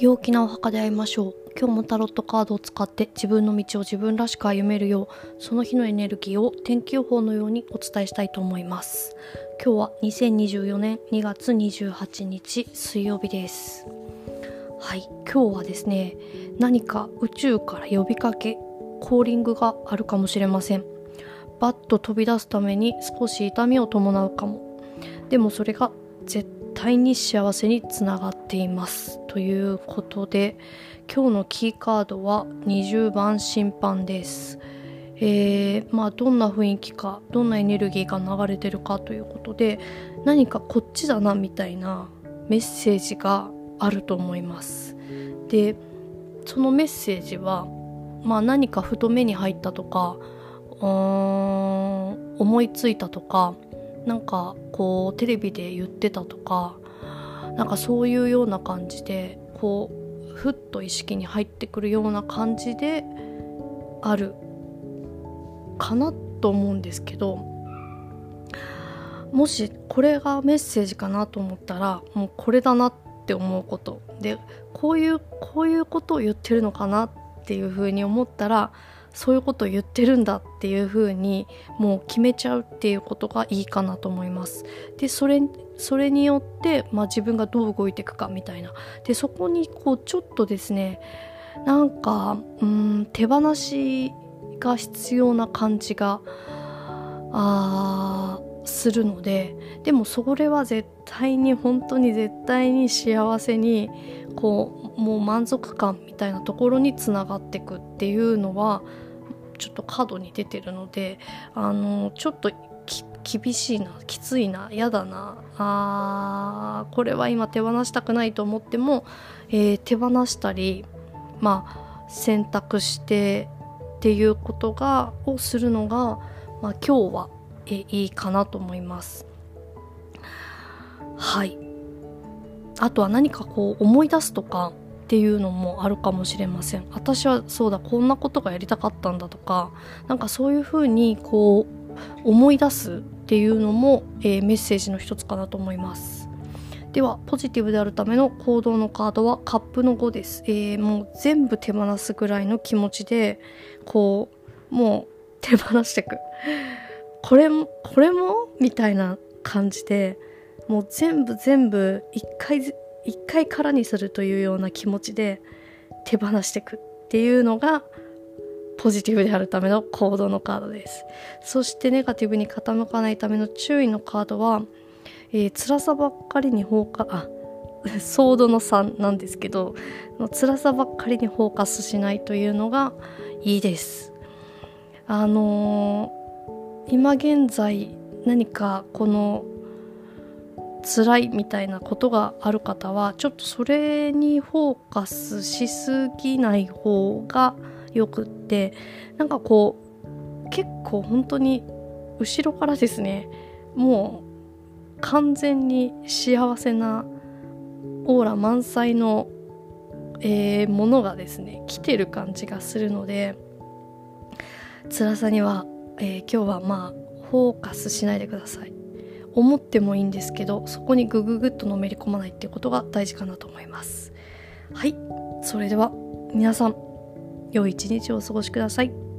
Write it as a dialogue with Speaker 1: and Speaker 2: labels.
Speaker 1: 陽気なお墓で会いましょう。今日もタロットカードを使って自分の道を自分らしく歩めるようその日のエネルギーを天気予報のようにお伝えしたいと思います。今日は2024年2月28日水曜日です。はい今日はですね何か宇宙から呼びかけコーリングがあるかもしれません。バッと飛び出すために少し痛みを伴うかも。でもそれが絶対に幸せにつながっていますということで今日のキーカードは20番審判です。えー、まあどんな雰囲気かどんなエネルギーが流れてるかということで何かこっちだなみたいなメッセージがあると思います。でそのメッセージは、まあ、何かふと目に入ったとかうーん思いついたとかなんかこうテレビで言ってたとかなんかそういうような感じでこうふっと意識に入ってくるような感じであるかなと思うんですけどもしこれがメッセージかなと思ったらもうこれだなって思うこと。でこういうこういうことを言ってるのかなっていうふうに思ったらそういうことを言ってるんだっていう風にもう決めちゃうっていうことがいいかなと思います。でそれそれによって、まあ、自分がどう動いていくかみたいなでそこにこうちょっとですねなんかうん手放しが必要な感じがあするのででもそれは絶対に本当に絶対に幸せにこうもう満足感みたいなところにつながっていくっていうのはちょっと過度に出てるのであのちょっと厳しいなきついな嫌だなあこれは今手放したくないと思っても、えー、手放したりまあ選択してっていうことがをするのが、まあ、今日はえいいかなと思います。はい。あとは何かこう思い出すとかっていうのもあるかもしれません。私はそうだこんなことがやりたかったんだとかなんかそういうふうにこう思い出すっていうのも、えー、メッセージの一つかなと思います。ではポジティブであるための行動のカードはカップの5です、えー、もう全部手放すぐらいの気持ちでこうもう手放していく。これもこれも？みたいな感じでもう全部全部一回一回空にするというような気持ちで手放していくっていうのがポジティブであるための行動のカードです。そしてネガティブに傾かないための注意のカードは、えー、辛さばっかりに放火あソードの3なんですけど辛さばっかりにフォーカスしないというのがいいです。あのー、今現在何かこの辛いみたいなことがある方はちょっとそれにフォーカスしすぎない方がよくってなんかこう結構本当に後ろからですねもう完全に幸せなオーラ満載の、えー、ものがですね来てる感じがするので辛さには、えー、今日はまあフォーカスしないでください。思ってもいいんですけどそこにグググッとのめり込まないっていうことが大事かなと思います。はい。それでは皆さん良い一日をお過ごしください。